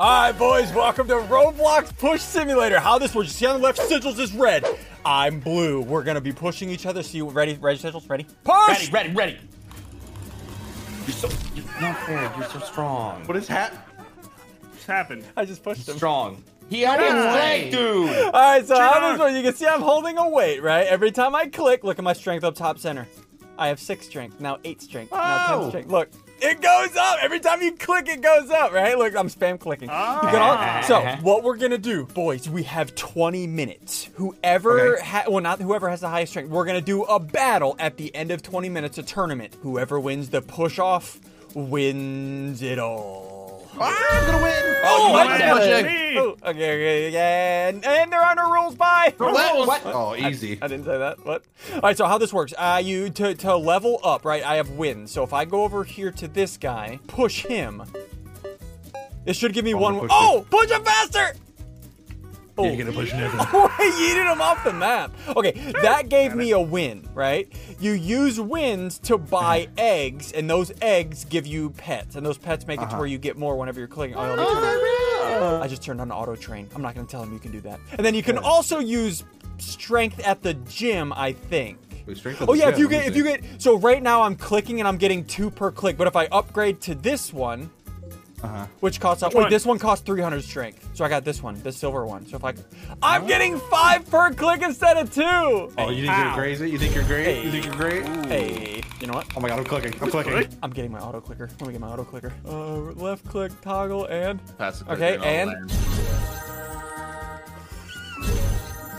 All right, boys, welcome to Roblox Push Simulator. How this works, you see on the left, Sigils is red. I'm blue. We're gonna be pushing each other. See you ready? Ready, Sigils? Ready? Push! Ready, ready, ready. You're so you're not fair. You're so strong. What is hat? What's happened? I just pushed him. Strong. He had his leg, dude. All right, so how this works, you can see I'm holding a weight, right? Every time I click, look at my strength up top center. I have six strength, now eight strength, now ten strength. Look, it goes up. Every time you click, it goes up, right? Look, I'm spam clicking. You ah. can al- uh-huh. so what we're gonna do, boys, we have 20 minutes. Whoever, Okay. ha- well, not whoever has the highest strength, we're gonna do a battle at the end of 20 minutes, a tournament. Whoever wins the push off wins it all. I'm gonna win. Oh, my God. did Oh, okay, okay, yeah, and, and there are no rules. Bye. What? What? Oh, easy. I didn't say that. What? All right. So how this works? Uh, you to to level up, right? I have wins. So if I go over here to this guy, push him. It should give me I'm one. gonna push Oh, push him faster! Oh, You're gonna push Nevin. I yeeted him off the map. Okay, that gave me a win, right? You use wins to buy eggs, and those eggs give you pets, and those pets make it to uh-huh. where you get more whenever you're clicking. Oh, let me turn- I just turned on auto train. I'm not gonna tell him you can do that. And then you can also use strength at the gym, I think. Wait, strength at Oh the yeah, if gym, you let me get if you get so right now I'm clicking and I'm getting two per click, but if I upgrade to this one, Uh-huh. which costs wait, one? this one costs 300 strength. So I got this one, the silver one. So if I I'm getting 5 per click instead of 2. Oh, you think How? you're crazy? You think you're great? Hey. You think you're great? Hey, you know what? Oh my god, I'm clicking. I'm clicking. I'm getting my auto clicker. Let me get my auto clicker. Uh, left click, toggle, and Pass the Okay, and all and- that.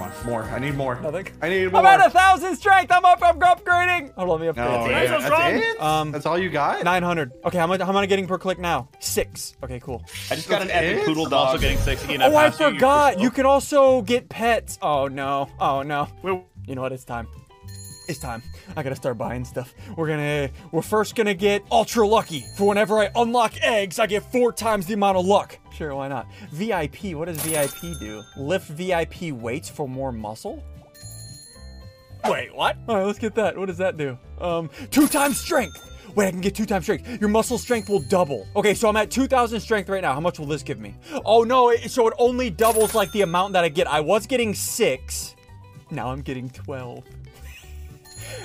Come on, more. I need more. Nothing. I need more. I'm at a thousand strength. I'm up. I'm upgrading. Hold on, let me upgrade. No, That's yeah, so that's strong. it? Um, that's all you got? 900. Okay, how much? How am I getting per click now? Six. Okay, cool. I just got an That's epic it? poodle I'm also getting 60 and Oh, I forgot. you're You can also get pets. Oh no. Oh no. Wait, You know what? It's time. It's time. I gotta start buying stuff. We're gonna. We're first gonna get ultra lucky. For whenever I unlock eggs, I get four times the amount of luck. Sure, why not? VIP. What does VIP do? Lift VIP weights for more muscle. Wait, what? All right, let's get that. What does that do? Um, two times strength. Wait, I can get two times strength. Your muscle strength will double. Okay, so I'm at 2,000 strength right now. How much will this give me? Oh no, it, so it only doubles like the amount that I get. I was getting six. Now I'm getting 12.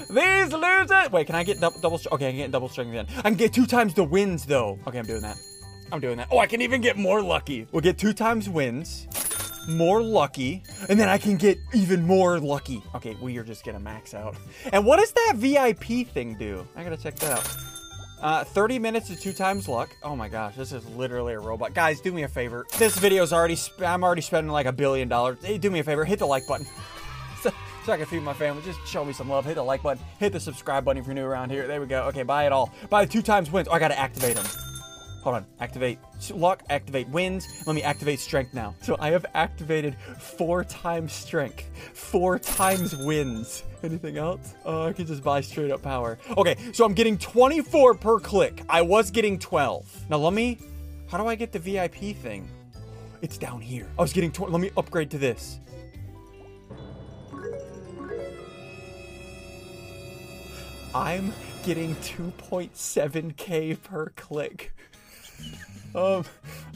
These losers. Wait, can I get double, double? Okay, I can get double strength then. I can get two times the wins though. Okay, I'm doing that. I'm doing that. Oh, I can even get more lucky. We'll get two times wins, more lucky, and then I can get even more lucky. Okay, we are just gonna max out. And what does that VIP thing do? I gotta check that out. Uh, 30 minutes to two times luck. Oh my gosh, this is literally a robot. Guys, do me a favor. This video's already, sp- I'm already spending like a billion dollars. Hey, do me a favor, hit the like button. So, I can feed my family. Just show me some love. Hit the like button. Hit the subscribe button if you're new around here. There we go. Okay, buy it all. Buy two times wins. Oh, I gotta activate them. Hold on. Activate luck. Activate wins. Let me activate strength now. So I have activated four times strength, four times wins. Anything else? Oh, I can just buy straight up power. Okay, so I'm getting 24 per click. I was getting 12. Now let me. How do I get the VIP thing? It's down here. I was getting 20. Let me upgrade to this. I'm getting 2.7k per click. um,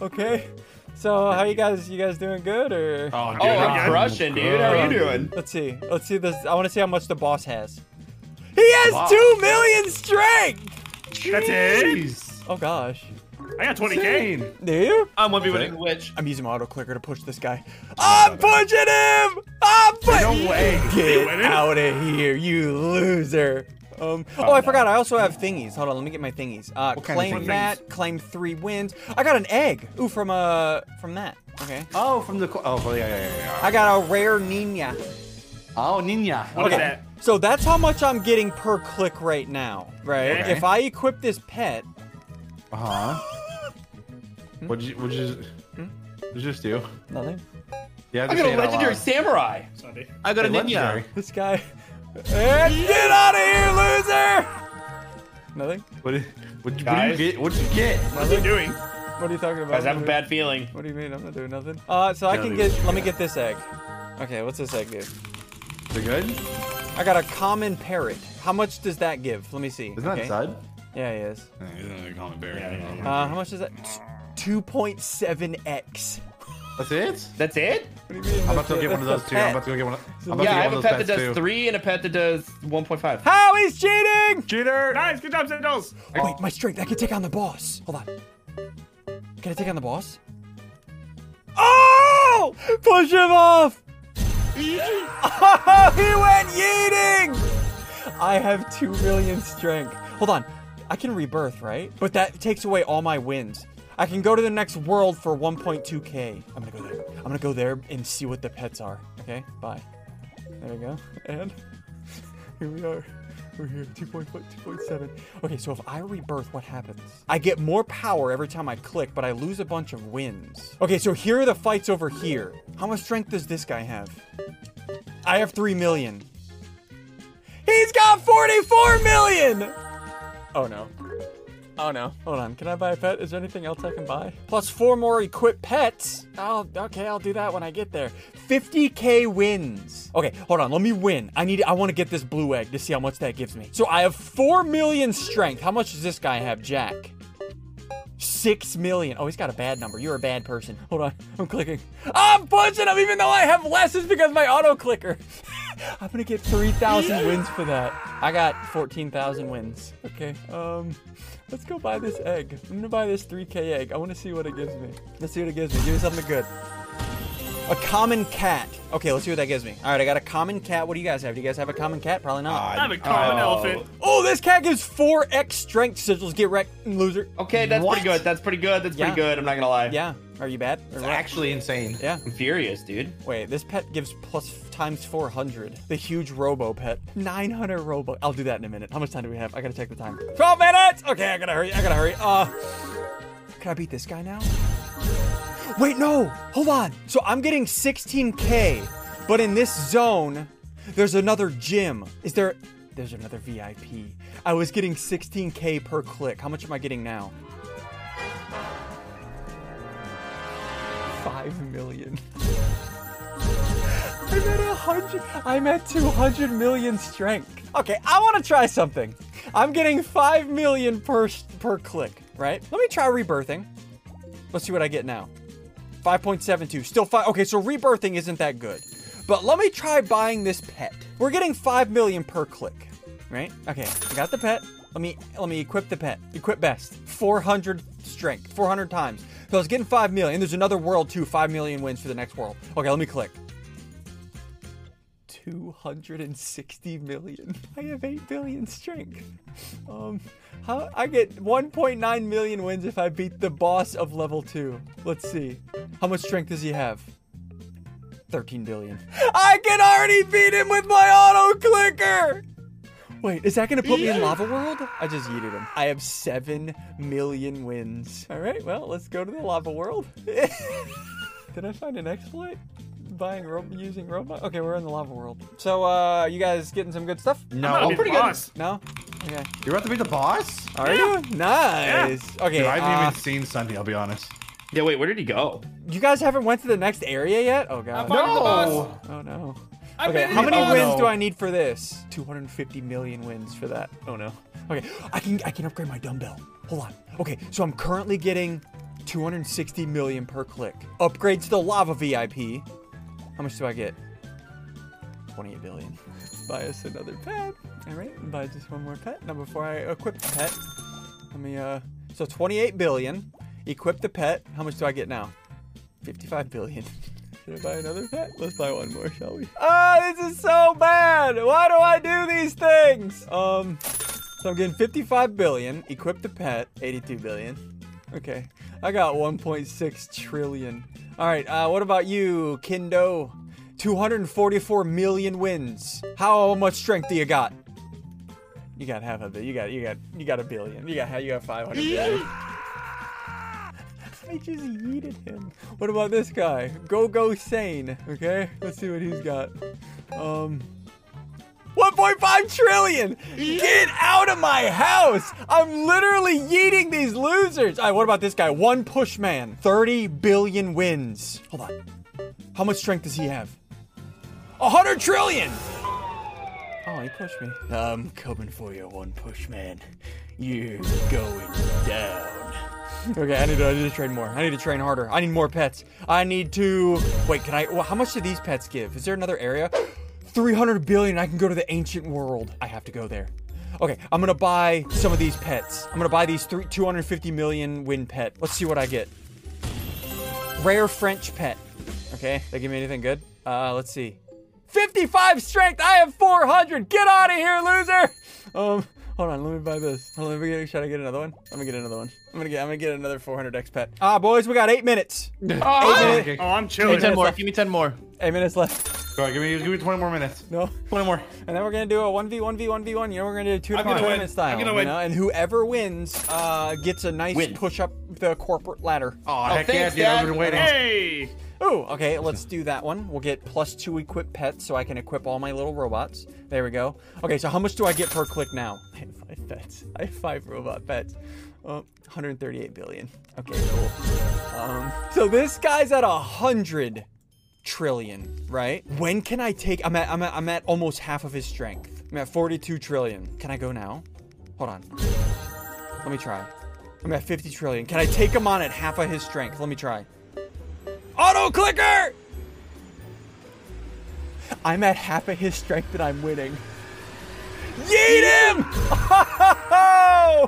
okay. So how you guys? You guys doing good or? Oh, Oh, good. I'm crushing, dude. How are you doing? Let's see. Let's see this. I want to see how much the boss has. He has Wow. two million strength. that's it. Jeez. Oh gosh. I got 20k. Insane. Do you? I'm one v winning which. I'm using my auto clicker to push this guy. I'm pushing him. I'm pushing. No way. Get out of here, you loser. Um, oh, I forgot. I also have thingies. Hold on, let me get my thingies. Uh, What kind of claim thingies? that. Claim three wins. I got an egg. Ooh, from uh, from that. Okay. Oh, from the. Oh, yeah, yeah, yeah, yeah. I got a rare Nina. Oh, Nina. What is Okay. that? So that's how much I'm getting per click right now, right? Okay. If I equip this pet, Uh huh. What'd you? What'd you? What'd you just do? nothing. Yeah, I got a legendary samurai. SSundee. I got a Hey, ninja. legendary. This guy. And get out of here, loser! Nothing. What did, what, what Guys? did you get? What'd you get? What's he doing? What are you talking about? Guys, I have a bad feeling. What do you mean? I'm not doing nothing. Uh, so I can get. Let me get this egg. Okay, what's this egg do? Is it good? I got a common parrot. How much does that give? Let me see. Isn't that inside? Yeah, he is. He's not a common bear. Yeah, yeah, Uh, how much is that? 2.7x. That's it? That's it? What do you mean? I'm about to go get one of those a too. I'm about to go get one. Of, I'm about Yeah, I have a pet that does too. three and a pet that does 1.5. How he's cheating! Cheater! Nice, good job, Sentinels. Wait, my strength. I can take on the boss. Hold on. Can I take on the boss? Oh! Push him off! Oh, he went yeeting! I have 2 million strength. Hold on. I can rebirth, right? But that takes away all my wins. I can go to the next world for 1.2k. I'm gonna go there. I'm gonna go there and see what the pets are. Okay, bye. There we go. And here we are. We're here, 2.4, 2.7. Okay, so if I rebirth, what happens? I get more power every time I click, but I lose a bunch of wins. Okay, so here are the fights over here. How much strength does this guy have? I have 3 million. He's got 44 million! Oh no. Oh no. Hold on. Can I buy a pet? Is there anything else I can buy? Plus four more equipped pets. Oh, okay. I'll do that when I get there. 50k wins. Okay, hold on. Let me win. I need. I want to get this blue egg to see how much that gives me. So I have four million strength. How much does this guy have, Jack? Six million. Oh, he's got a bad number. You're a bad person. Hold on. I'm clicking. I'm pushing him even though I have less is because my auto clicker. I'm gonna get 3,000 wins for that. I got 14,000 wins. Okay. Um, let's go buy this egg. I'm gonna buy this 3K egg. I want to see what it gives me. Let's see what it gives me. Give me something good. A common cat. Okay, let's see what that gives me. All right, I got a common cat. What do you guys have? Do you guys have a common cat? Probably not. I have a common Oh. elephant. oh, this cat gives 4x strength sigils. Get wrecked, loser. Okay, that's What? pretty good. That's pretty good. That's Yeah. pretty good. I'm not gonna lie. Yeah. Are you bad? Or It's what? actually insane. Yeah. I'm furious, dude. Wait, this pet gives plus times 400. The huge robo pet. 900 robo. I'll do that in a minute. How much time do we have? I gotta check the time. 12 minutes! Okay, I gotta hurry. I gotta hurry. Uh, can I beat this guy now? Wait, no! Hold on. So I'm getting 16k, but in this zone, there's another gym. Is there. There's another VIP. I was getting 16k per click. How much am I getting now? 5 million. I'm at hundred. I'm at 200 million strength. Okay, I want to try something. I'm getting 5 million per per click, right? Let me try rebirthing. Let's see what I get now. 5.72. Still five. Okay, so rebirthing isn't that good. But let me try buying this pet. We're getting 5 million per click, right? Okay, I got the pet. Let me let me equip the pet. Equip best. 400 strength. 400 times. So I was getting 5 million. There's another world too. 5 million wins for the next world. Okay, let me click. 260 million. I have 8 billion strength. Um, how I get 1.9 million wins if I beat the boss of level 2. Let's see. How much strength does he have? 13 billion. I can already beat him with my auto clicker! Wait, is that gonna put me in Lava World? I just yeeted him. I have 7 million wins. Alright, well, let's go to the Lava World. Did I find an exploit? Buying ro- using Robux? Okay, we're in the lava world. So, uh, you guys getting some good stuff? No. I'm gonna No. pretty good. boss. No? Okay. You're about to be the boss? Are you? Nice. Okay. Dude, I haven't uh, even seen SSundee, I'll be honest. Yeah, wait, where did he go? you guys haven't went to the next area yet? Oh god. I'm the boss. Oh no. I Okay, how many Oh, wins no. do I need for this? 250 million wins for that. Oh no. Okay, I can I can upgrade my dumbbell. Hold on. Okay, so I'm currently getting 260 million per click. Upgrade to the lava VIP. How much do I get? 28 billion. Buy us another pet. All right, buy just one more pet. Now before I equip the pet, let me uh. So 28 billion. Equip the pet. How much do I get now? 55 billion. Should I buy another pet? Let's buy one more, shall we? Ah, this is so bad. Why do I do these things? Um, so I'm getting 55 billion. Equip the pet. 82 billion. Okay, I got 1.6 trillion. All right. Uh, what about you, Kindo? 244 million wins. How much strength do you got? You got half of it. You got you got you got a billion. You got you got 500 billion. I just yeeted him. What about this guy? Go Go Sane. Okay, let's see what he's got. Um, 1.5 trillion. Get out of my house! I'm literally yeeting these losers. All right, what about this guy? One push man. 30 billion wins. Hold on. How much strength does he have? 100 trillion. Oh, he pushed me. I'm coming for you, one push man. You're going down. Okay, I need to, I need to train more. I need to train harder. I need more pets. I need to. Wait, can I? Well, how much do these pets give? Is there another area? 300 billion. I can go to the ancient world. I have to go there. Okay, I'm gonna buy some of these pets. I'm gonna buy these three, 250 million win pet. Let's see what I get. Rare French pet. Okay, they give me anything good? Uh, let's see. 55 strength. I have 400. Get out of here, loser. Um, hold on. Let me buy this. Hold on, let me get, should I get another one? Let me get another one. I'm gonna get. I'm gonna get another 400 X pet. Ah, boys, we got eight minutes. Oh, minutes. okay. Oh, I'm chilling. Give chilling. me 10 more. left. Give me 10 more. Eight minutes left. Go ahead, give me give me 20 more minutes. No. 20 more. And then we're gonna do a 1v, 1v, 1v1. You know, we're gonna do two I'm gonna win. tournament style. I'm gonna you win. know, And whoever wins uh, gets a nice Win. push up the corporate ladder. Oh, heck yeah, thanks, dude. I've Dad. been waiting. Hey! Ooh, okay, let's do that one. We'll get plus two equip pets so I can equip all my little robots. There we go. Okay, so how much do I get per click now? I have five pets. I have five robot pets. Uh, 138 billion. Okay, cool. Um, so this guy's at a hundred trillion, right? When can I take? I'm at, I'm at I'm at almost half of his strength. I'm at 42 trillion. Can I go now? Hold on. Let me try. I'm at 50 trillion. Can I take him on at half of his strength? Let me try. Auto clicker! I'm at half of his strength and I'm winning. Yeet him! uh,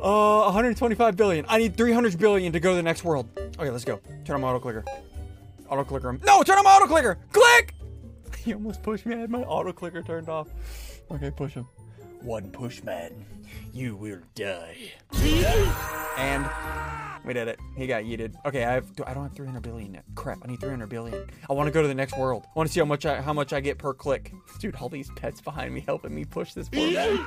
125 billion. I need 300 billion to go to the next world. Okay, let's go. Turn on my auto clicker. Auto clicker him. No, turn on my auto clicker! Click! He almost pushed me. I had my auto clicker turned off. Okay, push him. One push, man. You will die. And we did it. He got yeeted. Okay, I have. I don't have 300 billion yet. Crap, I need 300 billion. I want to go to the next world. I want to see how much I how much I get per click. Dude, all these pets behind me helping me push this poor man.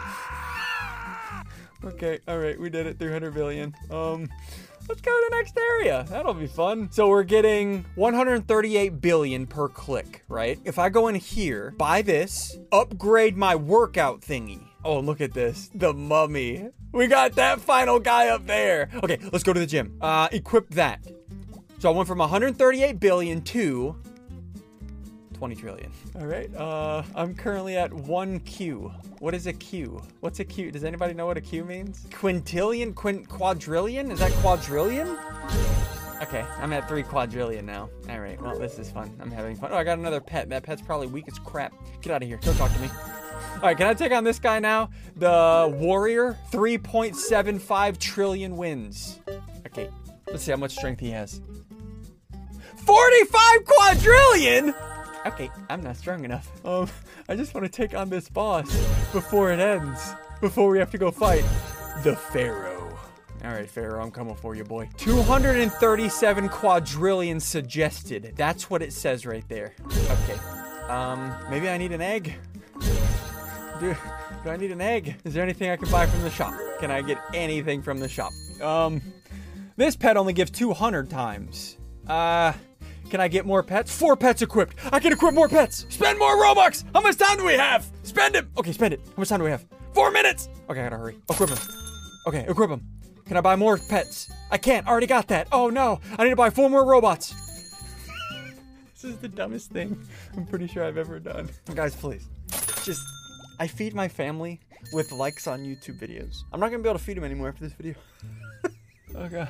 okay, all right, we did it. 300 billion. Um. Let's go to the next area. That'll be fun. So we're getting 138 billion per click, right? If I go in here, buy this, upgrade my workout thingy. Oh, look at this. The mummy. We got that final guy up there. Okay, let's go to the gym. Uh, equip that. So I went from 138 billion to 20 trillion. All right. Uh, I'm currently at one Q. What is a Q? What's a Q? Does anybody know what a Q means? Quintillion? Quint quadrillion? Is that quadrillion? Okay, I'm at three quadrillion now. All right. Well, this is fun. I'm having fun. Oh, I got another pet. That pet's probably weak as crap. Get out of here. Don't talk to me. All right, can I take on this guy now? The warrior, 3.75 trillion wins. Okay, let's see how much strength he has. 45 quadrillion? Okay, I'm not strong enough. Um, I just want to take on this boss before it ends. Before we have to go fight the Pharaoh. All right, Pharaoh, I'm coming for you, boy. 237 quadrillion suggested. That's what it says right there. Okay. Um, maybe I need an egg. Do, do I need an egg? Is there anything I can buy from the shop? Can I get anything from the shop? Um, this pet only gives 200 times. Uh, can I get more pets? Four pets equipped. I can equip more pets. Spend more Robux. How much time do we have? Spend it. Okay, spend it. How much time do we have? Four minutes. Okay, I gotta hurry. Equip him. Okay, equip him. Can I buy more pets? I can't. I already got that. Oh no. I need to buy four more robots. this is the dumbest thing I'm pretty sure I've ever done. Guys, please. Just, I feed my family with likes on YouTube videos. I'm not gonna be able to feed them anymore after this video. oh god.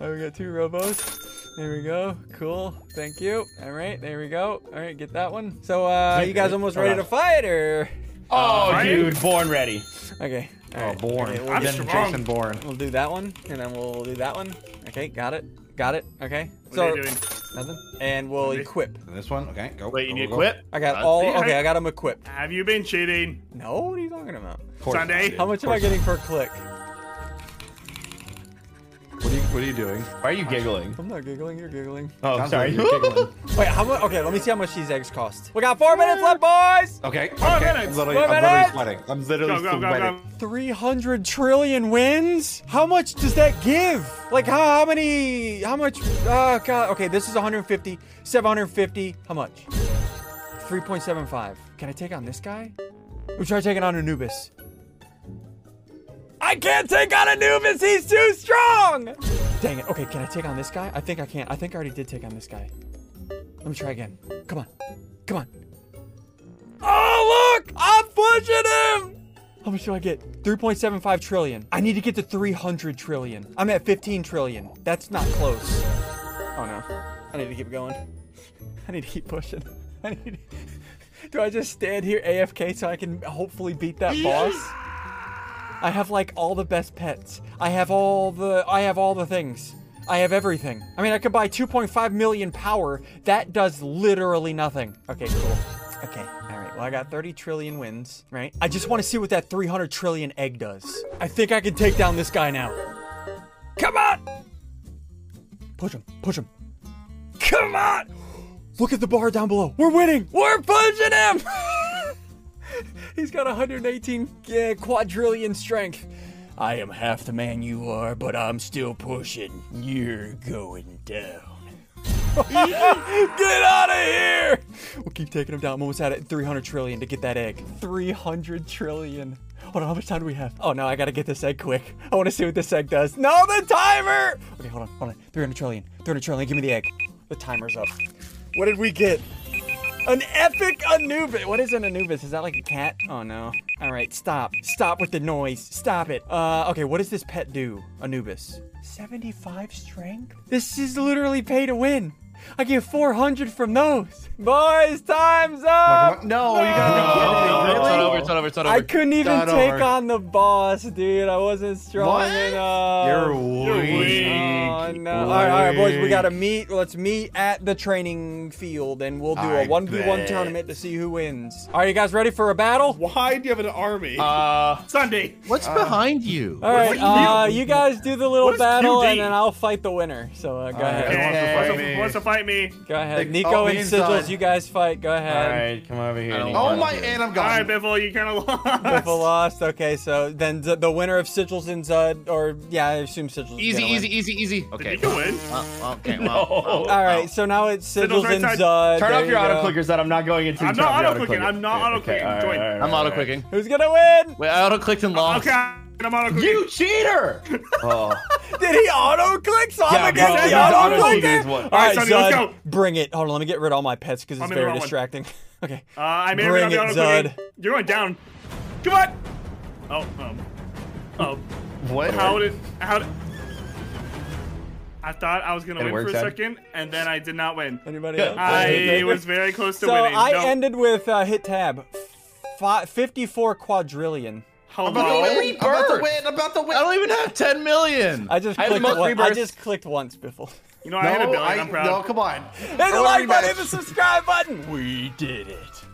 Oh, we got two robos. There we go. Cool. Thank you. All right. There we go. All right. Get that one. So, uh, you guys almost ready to fight, or? Oh, right. dude, born ready. Okay. all Oh, right, born. okay, we'll, I'm do- strong. Jason born. we'll do that one, and then we'll do that one. Okay. Got it. Got it. Okay. What are you doing? Nothing. And we'll Okay. equip. This one, okay, go. Wait, you go, need to go. I got Uh, all. yeah. Okay. I got them equipped. Have you been cheating? No. What are you talking about? SSundee? How much am I course getting per click? What are you What are you doing? Why are you giggling? I'm not giggling. You're giggling. Oh, Sounds sorry. like you're giggling. Wait. How much? Okay. Let me see how much these eggs cost. We got four minutes left, boys. Okay. Four okay. minutes. I'm literally, Four I'm literally sweating. I'm literally Go, go, go, sweating. go. 300 trillion wins? How much does that give? Like how, how many how much uh god okay, this is 150, 750. How much? 3.75. Can I take on this guy? We try taking on Anubis. I can't take on Anubis, he's too strong! Dang it. Okay, can I take on this guy? I think I can. I think I already did take on this guy. Let me try again. Come on. Come on. Oh look! I'm pushing him! How much do I get? 3.75 trillion. I need to get to 300 trillion. I'm at 15 trillion. That's not close. Oh no. I need to keep going. I need to keep pushing. I need. Do I just stand here AFK so I can hopefully beat that boss? I have like all the best pets. I have all the I have all the things. I have everything. I mean, I could buy 2.5 million power. That does literally nothing. Okay, cool. Okay, all right. Well, I got 30 trillion wins, right? I just want to see what that 300 trillion egg does. I think I can take down this guy now. Come on! Push him, push him. Come on! Look at the bar down below. We're winning. We're pushing him. He's got 118 uh, quadrillion strength. I am half the man you are, but I'm still pushing. You're going down. get out of here! We'll keep taking him down. I'm almost at it. 300 trillion to get that egg. 300 trillion. Hold on, how much time do we have? Oh no, I gotta get this egg quick. I wanna see what this egg does. No, the timer! Okay, hold on, hold on. 300 trillion. 300 trillion, give me the egg. The timer's up. What did we get? An epic Anubis. What is an Anubis? Is that like a cat? Oh no. All right, stop. Stop with the noise. Stop it. Uh, okay, what does this pet do? Anubis. 75 strength? This is literally pay to win. I get 400 from those. Boys, time's up. No, you gotta be kidding me. It's not Really? over. It's over. It's over. I couldn't even Start take over. on the boss, dude. I wasn't strong What? enough. You're weak. weak. Oh no! All right, all right, boys. We gotta meet. Let's meet at the training field, and we'll do a I one v one bet. tournament to see who wins. Are you guys ready for a battle? Why do you have an army? Uh, SSundee. What's behind you? All right, you uh, you guys do the little battle, 2D? and then I'll fight the winner. So uh, go right. ahead. Who wants to fight Wants to- Wants to fight me? Go ahead. Like, Nico oh, and me Sigils, inside. you guys fight. Go ahead. All right, come over here. Oh Nico. my, and I'm All right, gone. Biffle, you kind of lost. Biffle lost. Okay, so then the, the winner of Sigils and Zud, or yeah, I assume Sigils. is Easy, gonna win. easy, easy, easy. Did Okay. Nico win? Well, okay, No. well, well, All right, so now it's Sigils Sigils right and side. Zud. Turn There off your you auto clickers that I'm not going into. I'm not auto-clicking, auto-clicker. I'm not auto-clicking. all right, Join. all right, I'm auto clicking. Who's gonna win? Wait, I auto clicked and lost. Okay, I'm auto clicking. You cheater! Oh. Did he auto click? So Yeah, I'm against bro, the he's auto auto-clicking clicker? All right, Sonny, let's go. bring it. Hold on, let me get rid of all my pets because it's I'm in the very wrong one. distracting. okay. Uh, I may Bring or may it, not be auto Zud. You're going down. Come on. Oh, um. Oh. What? How did. How did. I thought I was going to It win for a works, Ed. second, and then I did not win. Anybody else? I was very close to so winning. I no. ended with uh, hit tab. Fi 54 quadrillion. Hello. I'm about to win. I'm about to win. I'm about to win. I don't even have 10 million. I just I clicked most one, I just clicked once, Biffle. You know, I hit a No, billion. I, I'm proud. no, come on. Hit the like button, hit the subscribe button. We did it.